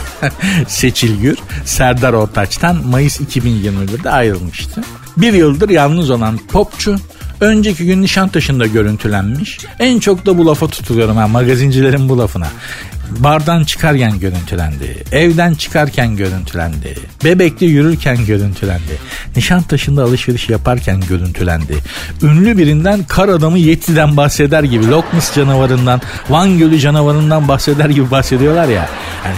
Seçil Gür Serdar Ortaç'tan Mayıs 2021'de ayrılmıştı. Bir yıldır yalnız olan popçu Önceki gün Nişantaşı'nda görüntülenmiş. En çok da bu lafa tutuluyorum ha magazincilerin bu lafına. Bardan çıkarken görüntülendi. Evden çıkarken görüntülendi. Bebekte yürürken görüntülendi. Nişantaşı'nda alışveriş yaparken görüntülendi. Ünlü birinden kar adamı Yeti'den bahseder gibi Ness canavarından, Van Gölü canavarından bahseder gibi bahsediyorlar ya. Hani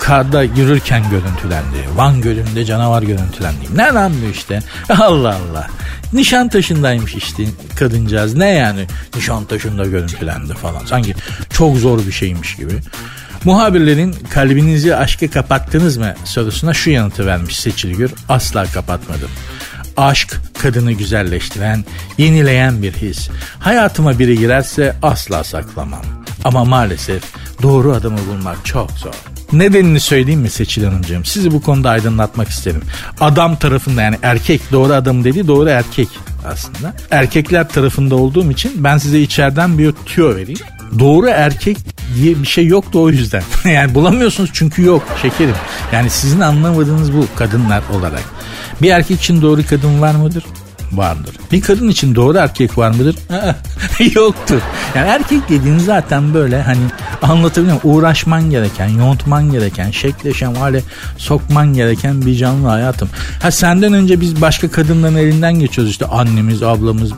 karda yürürken görüntülendi. Van Gölü'nde canavar görüntülendi. Ne lan bu işte? Allah Allah. Nişantaşı'ndaymış işte kadıncağız. Ne yani Nişantaşı'nda görüntülendi falan. Sanki çok zor bir şeymiş gibi. Muhabirlerin kalbinizi aşka kapattınız mı sorusuna şu yanıtı vermiş Seçil Asla kapatmadım. Aşk kadını güzelleştiren, yenileyen bir his. Hayatıma biri girerse asla saklamam. Ama maalesef doğru adamı bulmak çok zor. Nedenini söyleyeyim mi Seçil Hanımcığım? Sizi bu konuda aydınlatmak isterim. Adam tarafında yani erkek doğru adam dedi doğru erkek aslında. Erkekler tarafında olduğum için ben size içeriden bir tüyo vereyim. Doğru erkek diye bir şey yoktu o yüzden. yani bulamıyorsunuz çünkü yok şekerim. Yani sizin anlamadığınız bu kadınlar olarak. Bir erkek için doğru kadın var mıdır? Vardır. Bir kadın için doğru erkek var mıdır? Yoktur. Yani erkek dediğin zaten böyle hani anlatabiliyor muyum? Uğraşman gereken, yontman gereken, şekle şemale sokman gereken bir canlı hayatım. Ha senden önce biz başka kadınların elinden geçiyoruz işte annemiz, ablamız,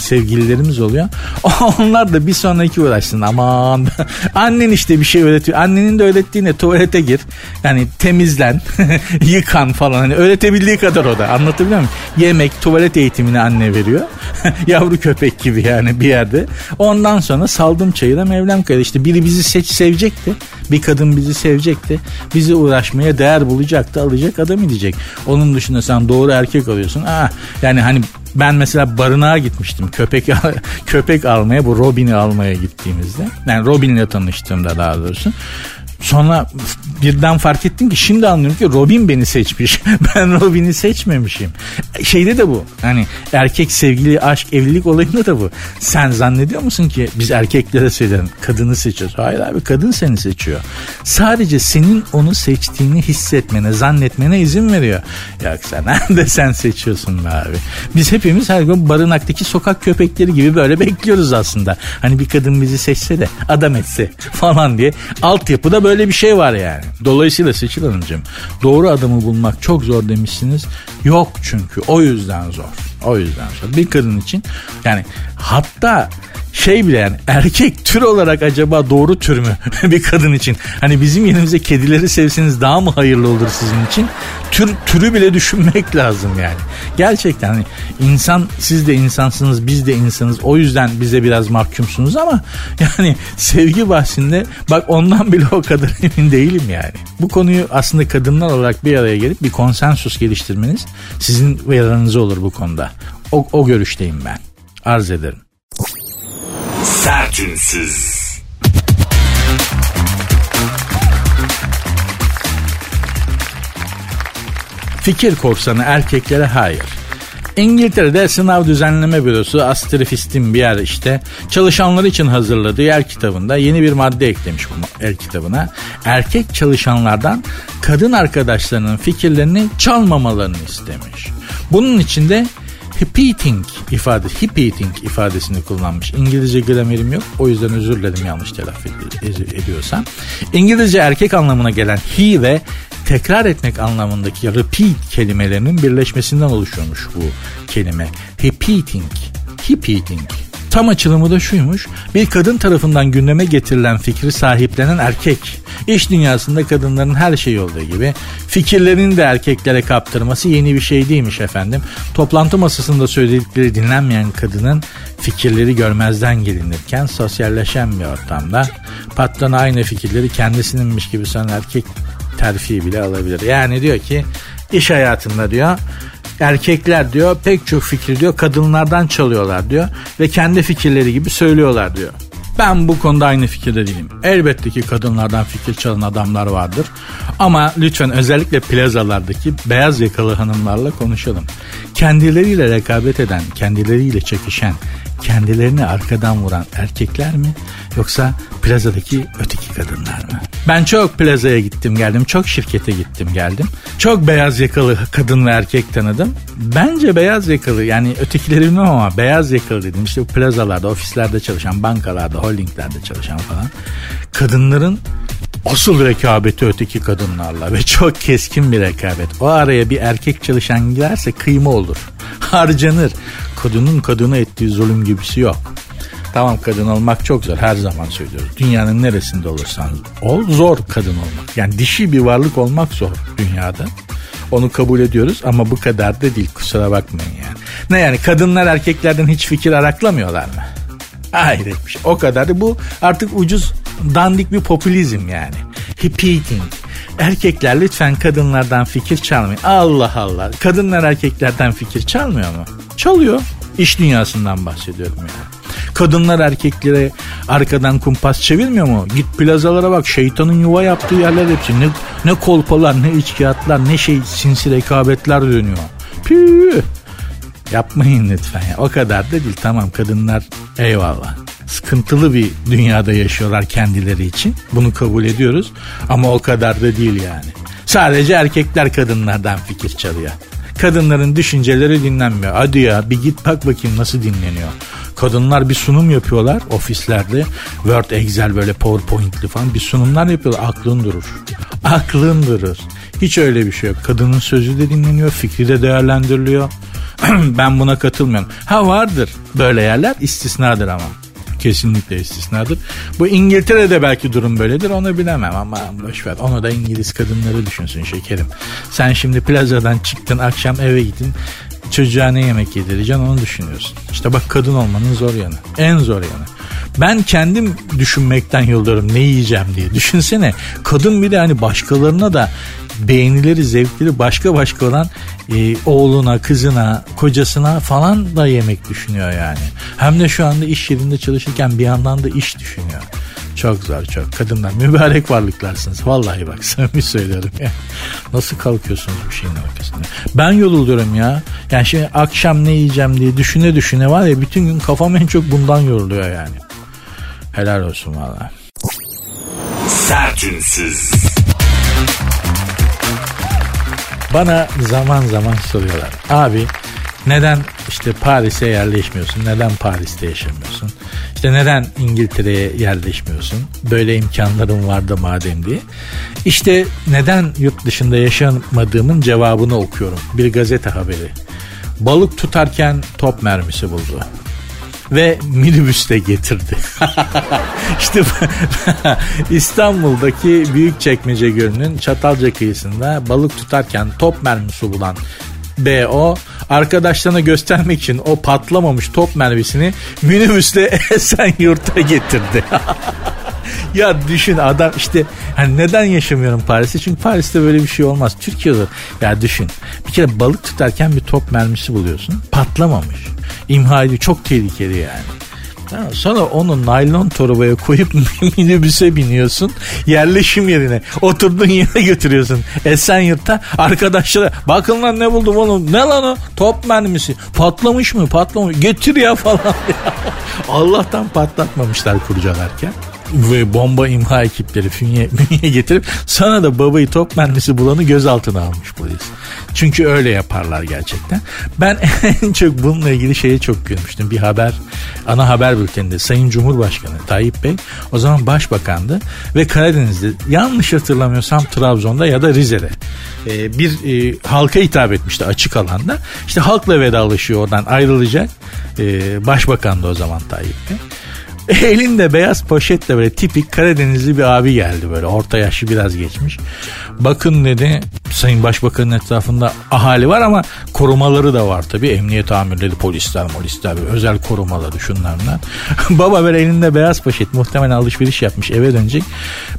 sevgililerimiz oluyor. Onlar da bir sonraki uğraşsın. Aman annen işte bir şey öğretiyor. Annenin de öğrettiğine tuvalete gir. Yani temizlen, yıkan falan. Hani öğretebildiği kadar o da. Anlatabiliyor muyum? Yemek, tuvalet eğitimini anne veriyor. Yavru köpek gibi yani bir yerde. Ondan sonra saldım çayıra Mevlam kaydı. İşte biri bizi seç sevecekti. Bir kadın bizi sevecekti. Bizi uğraşmaya değer bulacaktı. Alacak adam edecek. Onun dışında sen doğru erkek alıyorsun. Ah, yani hani ben mesela barınağa gitmiştim köpek köpek almaya bu Robin'i almaya gittiğimizde. Yani Robin'le tanıştığımda daha doğrusu. Sonra birden fark ettim ki şimdi anlıyorum ki Robin beni seçmiş. ben Robin'i seçmemişim. Şeyde de bu. Hani erkek sevgili, aşk, evlilik olayında da bu. Sen zannediyor musun ki biz erkeklere söylerim kadını seçiyoruz. Hayır abi kadın seni seçiyor. Sadece senin onu seçtiğini hissetmene, zannetmene izin veriyor. Yoksa nerede sen seçiyorsun be abi? Biz hepimiz her gün barınaktaki sokak köpekleri gibi böyle bekliyoruz aslında. Hani bir kadın bizi seçse de adam etse falan diye. Altyapıda böyle böyle bir şey var yani. Dolayısıyla Seçil Hanımcığım doğru adamı bulmak çok zor demişsiniz. Yok çünkü o yüzden zor. O yüzden zor. Bir kadın için yani hatta şey bile yani erkek tür olarak acaba doğru tür mü bir kadın için? Hani bizim yerimize kedileri sevseniz daha mı hayırlı olur sizin için? Tür türü bile düşünmek lazım yani. Gerçekten hani insan siz de insansınız biz de insanız. O yüzden bize biraz mahkumsunuz ama yani sevgi bahsinde bak ondan bile o kadar emin değilim yani. Bu konuyu aslında kadınlar olarak bir araya gelip bir konsensus geliştirmeniz sizin yararınıza olur bu konuda. O, o görüşteyim ben. Arz ederim. Sertünsüz. Fikir korsanı erkeklere hayır. İngiltere'de sınav düzenleme bürosu Astrifist'in bir yer işte çalışanlar için hazırladığı yer kitabında yeni bir madde eklemiş bu el kitabına. Erkek çalışanlardan kadın arkadaşlarının fikirlerini çalmamalarını istemiş. Bunun içinde repeating ifade, repeating ifadesini kullanmış. İngilizce gramerim yok. O yüzden özür dilerim yanlış telaffuz ediyorsam. İngilizce erkek anlamına gelen he ve tekrar etmek anlamındaki repeat kelimelerinin birleşmesinden oluşuyormuş bu kelime. Repeating, repeating. Tam açılımı da şuymuş. Bir kadın tarafından gündeme getirilen fikri sahiplenen erkek. İş dünyasında kadınların her şeyi olduğu gibi fikirlerini de erkeklere kaptırması yeni bir şey değilmiş efendim. Toplantı masasında söyledikleri dinlenmeyen kadının fikirleri görmezden gelinirken sosyalleşen bir ortamda patrona aynı fikirleri kendisininmiş gibi sanan erkek terfi bile alabilir. Yani diyor ki iş hayatında diyor erkekler diyor pek çok fikir diyor kadınlardan çalıyorlar diyor ve kendi fikirleri gibi söylüyorlar diyor. Ben bu konuda aynı fikirde değilim. Elbette ki kadınlardan fikir çalan adamlar vardır. Ama lütfen özellikle plazalardaki beyaz yakalı hanımlarla konuşalım. Kendileriyle rekabet eden, kendileriyle çekişen, kendilerini arkadan vuran erkekler mi yoksa plazadaki öteki kadınlar mı? Ben çok plazaya gittim geldim, çok şirkete gittim geldim. Çok beyaz yakalı kadın ve erkek tanıdım. Bence beyaz yakalı yani ötekileri bilmem ama beyaz yakalı dedim. İşte bu plazalarda, ofislerde çalışan, bankalarda, holdinglerde çalışan falan. Kadınların Asıl rekabeti öteki kadınlarla ve çok keskin bir rekabet. O araya bir erkek çalışan girerse kıyma olur. Harcanır. Kadının kadına ettiği zulüm gibisi yok. Tamam kadın olmak çok zor her zaman söylüyoruz. Dünyanın neresinde olursan ol zor kadın olmak. Yani dişi bir varlık olmak zor dünyada. Onu kabul ediyoruz ama bu kadar da değil kusura bakmayın yani. Ne yani kadınlar erkeklerden hiç fikir araklamıyorlar mı? Hayret bir şey. O kadar da bu artık ucuz dandik bir popülizm yani. Repeating. Erkekler lütfen kadınlardan fikir çalmayın. Allah Allah. Kadınlar erkeklerden fikir çalmıyor mu? Çalıyor. İş dünyasından bahsediyorum yani. Kadınlar erkeklere arkadan kumpas çevirmiyor mu? Git plazalara bak şeytanın yuva yaptığı yerler hepsi. Ne, ne kolpalar ne içkiyatlar ne şey sinsi rekabetler dönüyor. Püh. Yapmayın lütfen ya. O kadar da değil. Tamam kadınlar eyvallah. Sıkıntılı bir dünyada yaşıyorlar kendileri için. Bunu kabul ediyoruz. Ama o kadar da değil yani. Sadece erkekler kadınlardan fikir çalıyor. Kadınların düşünceleri dinlenmiyor. Hadi ya bir git bak bakayım nasıl dinleniyor. Kadınlar bir sunum yapıyorlar ofislerde. Word, Excel böyle PowerPoint'li falan bir sunumlar yapıyorlar. Aklın durur. Aklın durur. Hiç öyle bir şey yok. Kadının sözü de dinleniyor, fikri de değerlendiriliyor. ben buna katılmıyorum. Ha vardır böyle yerler istisnadır ama. Kesinlikle istisnadır. Bu İngiltere'de belki durum böyledir onu bilemem ama boşver. Onu da İngiliz kadınları düşünsün şekerim. Sen şimdi plazadan çıktın akşam eve gittin çocuğa ne yemek yedireceksin onu düşünüyorsun. İşte bak kadın olmanın zor yanı. En zor yanı. Ben kendim düşünmekten yolluyorum ne yiyeceğim diye. Düşünsene kadın bir de hani başkalarına da beğenileri, zevkleri başka başka olan e, oğluna, kızına, kocasına falan da yemek düşünüyor yani. Hem de şu anda iş yerinde çalışırken bir yandan da iş düşünüyor. Çok zor çok. Kadınlar mübarek varlıklarsınız. Vallahi bak samimi söylüyorum ya. Nasıl kalkıyorsunuz bu şeyin arkasında? Ben yoruluyorum ya. Yani şimdi akşam ne yiyeceğim diye düşüne düşüne var ya bütün gün kafam en çok bundan yoruluyor yani. Helal olsun valla. Sertünsüz. Bana zaman zaman soruyorlar. Abi neden işte Paris'e yerleşmiyorsun? Neden Paris'te yaşamıyorsun? İşte neden İngiltere'ye yerleşmiyorsun? Böyle imkanların vardı madem diye. İşte neden yurt dışında yaşamadığımın cevabını okuyorum. Bir gazete haberi. Balık tutarken top mermisi buldu ve minibüste getirdi. İşte İstanbul'daki Büyükçekmece Gölü'nün Çatalca kıyısında balık tutarken top mermisi bulan BO arkadaşlarına göstermek için o patlamamış top mermisini minibüste Esenyurt'a getirdi. Ya düşün adam işte hani neden yaşamıyorum Paris'te? Çünkü Paris'te böyle bir şey olmaz. Türkiye'de ya düşün. Bir kere balık tutarken bir top mermisi buluyorsun. Patlamamış. İmha ediyor. Çok tehlikeli yani. Sonra onu naylon torbaya koyup minibüse biniyorsun. Yerleşim yerine. Oturduğun yere götürüyorsun. Esenyurt'ta arkadaşlara bakın lan ne buldum oğlum. Ne lan o? Top mermisi. Patlamış mı? Patlamış. Getir ya falan. Allah'tan patlatmamışlar kurcalarken ve bomba imha ekipleri fünye, fünye getirip sana da babayı top mermisi bulanı gözaltına almış polis. Çünkü öyle yaparlar gerçekten. Ben en çok bununla ilgili şeye çok gülmüştüm. Bir haber, ana haber bülteninde Sayın Cumhurbaşkanı Tayyip Bey o zaman başbakandı ve Karadeniz'de yanlış hatırlamıyorsam Trabzon'da ya da Rize'de e, bir e, halka hitap etmişti açık alanda. İşte halkla vedalaşıyor oradan ayrılacak. E, başbakandı o zaman Tayyip Bey. Elinde beyaz poşetle böyle tipik Karadenizli bir abi geldi böyle orta yaşlı biraz geçmiş. Bakın dedi Sayın Başbakan'ın etrafında ahali var ama korumaları da var tabi. Emniyet amirleri, polisler, polisler, özel korumaları şunlarla. Baba böyle elinde beyaz poşet muhtemelen alışveriş yapmış eve dönecek.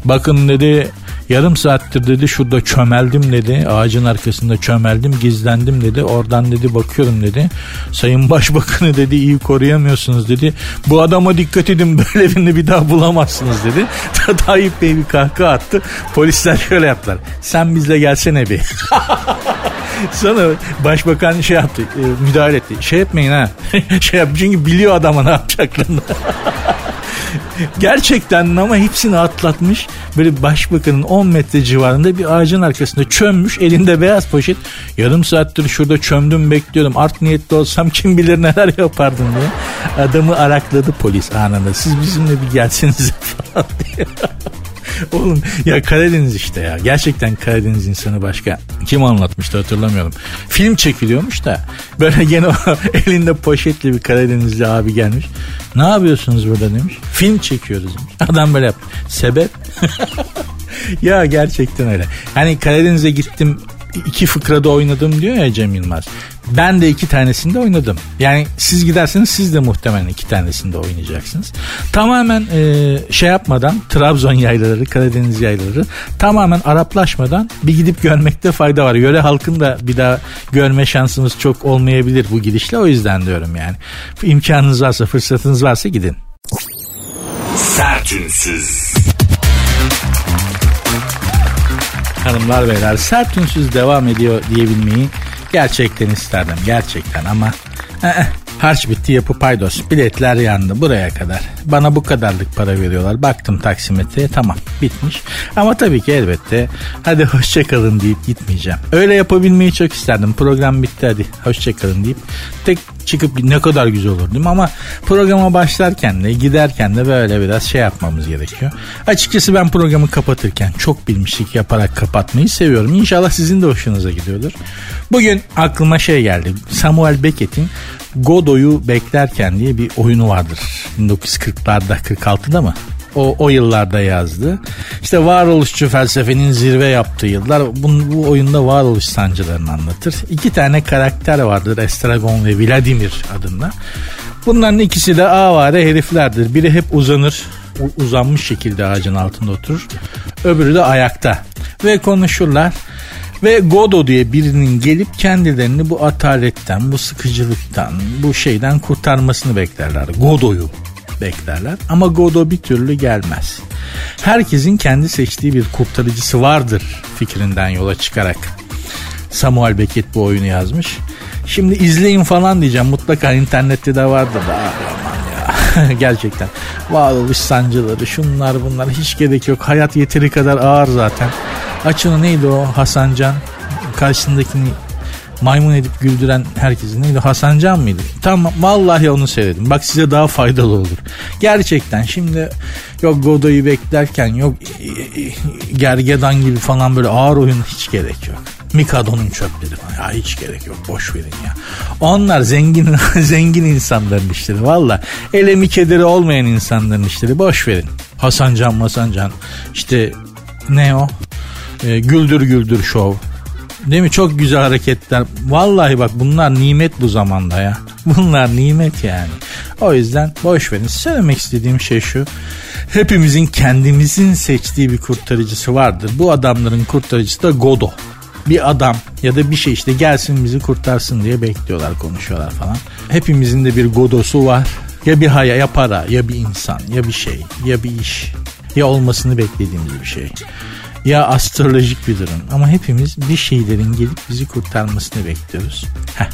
Bakın dedi yarım saattir dedi şurada çömeldim dedi. Ağacın arkasında çömeldim gizlendim dedi. Oradan dedi bakıyorum dedi. Sayın Başbakanı dedi iyi koruyamıyorsunuz dedi. Bu adama dikkat edin böyle birini bir daha bulamazsınız dedi. Tayyip Bey bir kahkaha attı. Polisler şöyle yaptılar. Sen bizle gelsene bir. Sonra başbakan şey yaptı e, müdahale etti. Şey etmeyin ha. şey yap çünkü biliyor adama ne yapacaklarını. Gerçekten ama hepsini atlatmış. Böyle başbakanın 10 metre civarında bir ağacın arkasında çömmüş. Elinde beyaz poşet. Yarım saattir şurada çömdüm bekliyordum. Art niyetli olsam kim bilir neler yapardım diye. Adamı arakladı polis anında. Siz bizimle bir gelsenize falan diye. Oğlum ya Karadeniz işte ya. Gerçekten Karadeniz insanı başka. Kim anlatmıştı hatırlamıyorum. Film çekiliyormuş da böyle gene elinde poşetli bir Karadenizli abi gelmiş. Ne yapıyorsunuz burada demiş. Film çekiyoruz demiş. Adam böyle yap. Sebep? ya gerçekten öyle. Hani Karadeniz'e gittim iki fıkrada oynadım diyor ya Cem Yılmaz. Ben de iki tanesinde oynadım. Yani siz giderseniz siz de muhtemelen iki tanesinde oynayacaksınız. Tamamen e, şey yapmadan Trabzon yaylaları, Karadeniz yaylaları tamamen Araplaşmadan bir gidip görmekte fayda var. Yöre halkın da bir daha görme şansımız çok olmayabilir bu gidişle. O yüzden diyorum yani. İmkanınız varsa, fırsatınız varsa gidin. Sertünsüz. Hanımlar beyler sert ünsüz devam ediyor diyebilmeyi gerçekten isterdim gerçekten ama eh, Harç bitti yapı paydos. Biletler yandı buraya kadar. Bana bu kadarlık para veriyorlar. Baktım taksimetreye tamam bitmiş. Ama tabii ki elbette hadi hoşçakalın deyip gitmeyeceğim. Öyle yapabilmeyi çok isterdim. Program bitti hadi hoşçakalın deyip tek çıkıp ne kadar güzel olur değil mi? Ama programa başlarken de giderken de böyle biraz şey yapmamız gerekiyor. Açıkçası ben programı kapatırken çok bilmişlik yaparak kapatmayı seviyorum. İnşallah sizin de hoşunuza gidiyordur. Bugün aklıma şey geldi. Samuel Beckett'in Godoy'u beklerken diye bir oyunu vardır. 1940'larda 46'da mı? O, o yıllarda yazdı. İşte varoluşçu felsefenin zirve yaptığı yıllar. Bu, bu oyunda varoluş sancılarını anlatır. İki tane karakter vardır. Estragon ve Vladimir adında. Bunların ikisi de avare heriflerdir. Biri hep uzanır. Uzanmış şekilde ağacın altında oturur. Öbürü de ayakta. Ve konuşurlar. Ve Godo diye birinin gelip kendilerini bu ataletten, bu sıkıcılıktan, bu şeyden kurtarmasını beklerler. Godo'yu beklerler ama Godo bir türlü gelmez. Herkesin kendi seçtiği bir kurtarıcısı vardır fikrinden yola çıkarak Samuel Beckett bu oyunu yazmış. Şimdi izleyin falan diyeceğim. Mutlaka internette de vardır da. Aman ya. Gerçekten. Varoluş sancıları şunlar bunlar hiç gerek yok. Hayat yeteri kadar ağır zaten. Açını neydi o Hasancan? Karşısındakini maymun edip güldüren herkesin neydi Hasancan mıydı? Tamam vallahi onu seyredin. Bak size daha faydalı olur. Gerçekten şimdi yok Godoy'u beklerken yok Gergedan gibi falan böyle ağır oyun hiç gerek yok. Mikado'nun çöpleri falan. Ya hiç gerek yok boş verin ya. Onlar zengin zengin insanların işleri valla. Elemi kederi olmayan insanların işleri boş verin. Hasancan Masancan işte ne o? E, güldür güldür şov. Değil mi? Çok güzel hareketler. Vallahi bak bunlar nimet bu zamanda ya. Bunlar nimet yani. O yüzden boş verin. Söylemek istediğim şey şu. Hepimizin kendimizin seçtiği bir kurtarıcısı vardır. Bu adamların kurtarıcısı da Godo. Bir adam ya da bir şey işte gelsin bizi kurtarsın diye bekliyorlar konuşuyorlar falan. Hepimizin de bir Godo'su var. Ya bir haya ya para ya bir insan ya bir şey ya bir iş ya olmasını beklediğimiz bir şey ya astrolojik bir durum. Ama hepimiz bir şeylerin gelip bizi kurtarmasını bekliyoruz. Heh.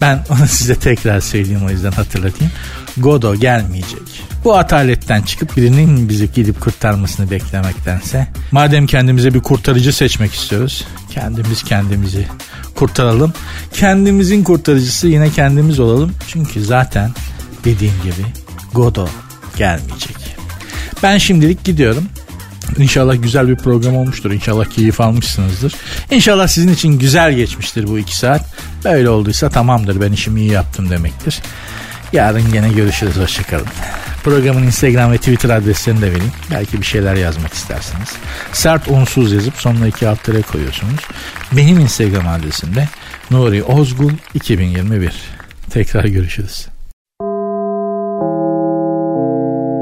Ben onu size tekrar söyleyeyim o yüzden hatırlatayım. Godo gelmeyecek. Bu ataletten çıkıp birinin bizi gidip kurtarmasını beklemektense madem kendimize bir kurtarıcı seçmek istiyoruz kendimiz kendimizi kurtaralım. Kendimizin kurtarıcısı yine kendimiz olalım. Çünkü zaten dediğim gibi Godo gelmeyecek. Ben şimdilik gidiyorum. İnşallah güzel bir program olmuştur. İnşallah keyif almışsınızdır. İnşallah sizin için güzel geçmiştir bu iki saat. Böyle olduysa tamamdır ben işimi iyi yaptım demektir. Yarın gene görüşürüz. Hoşçakalın. Programın Instagram ve Twitter adreslerini de vereyim. Belki bir şeyler yazmak istersiniz. Sert unsuz yazıp sonuna iki alt koyuyorsunuz. Benim Instagram adresimde Nuri Ozgul 2021. Tekrar görüşürüz.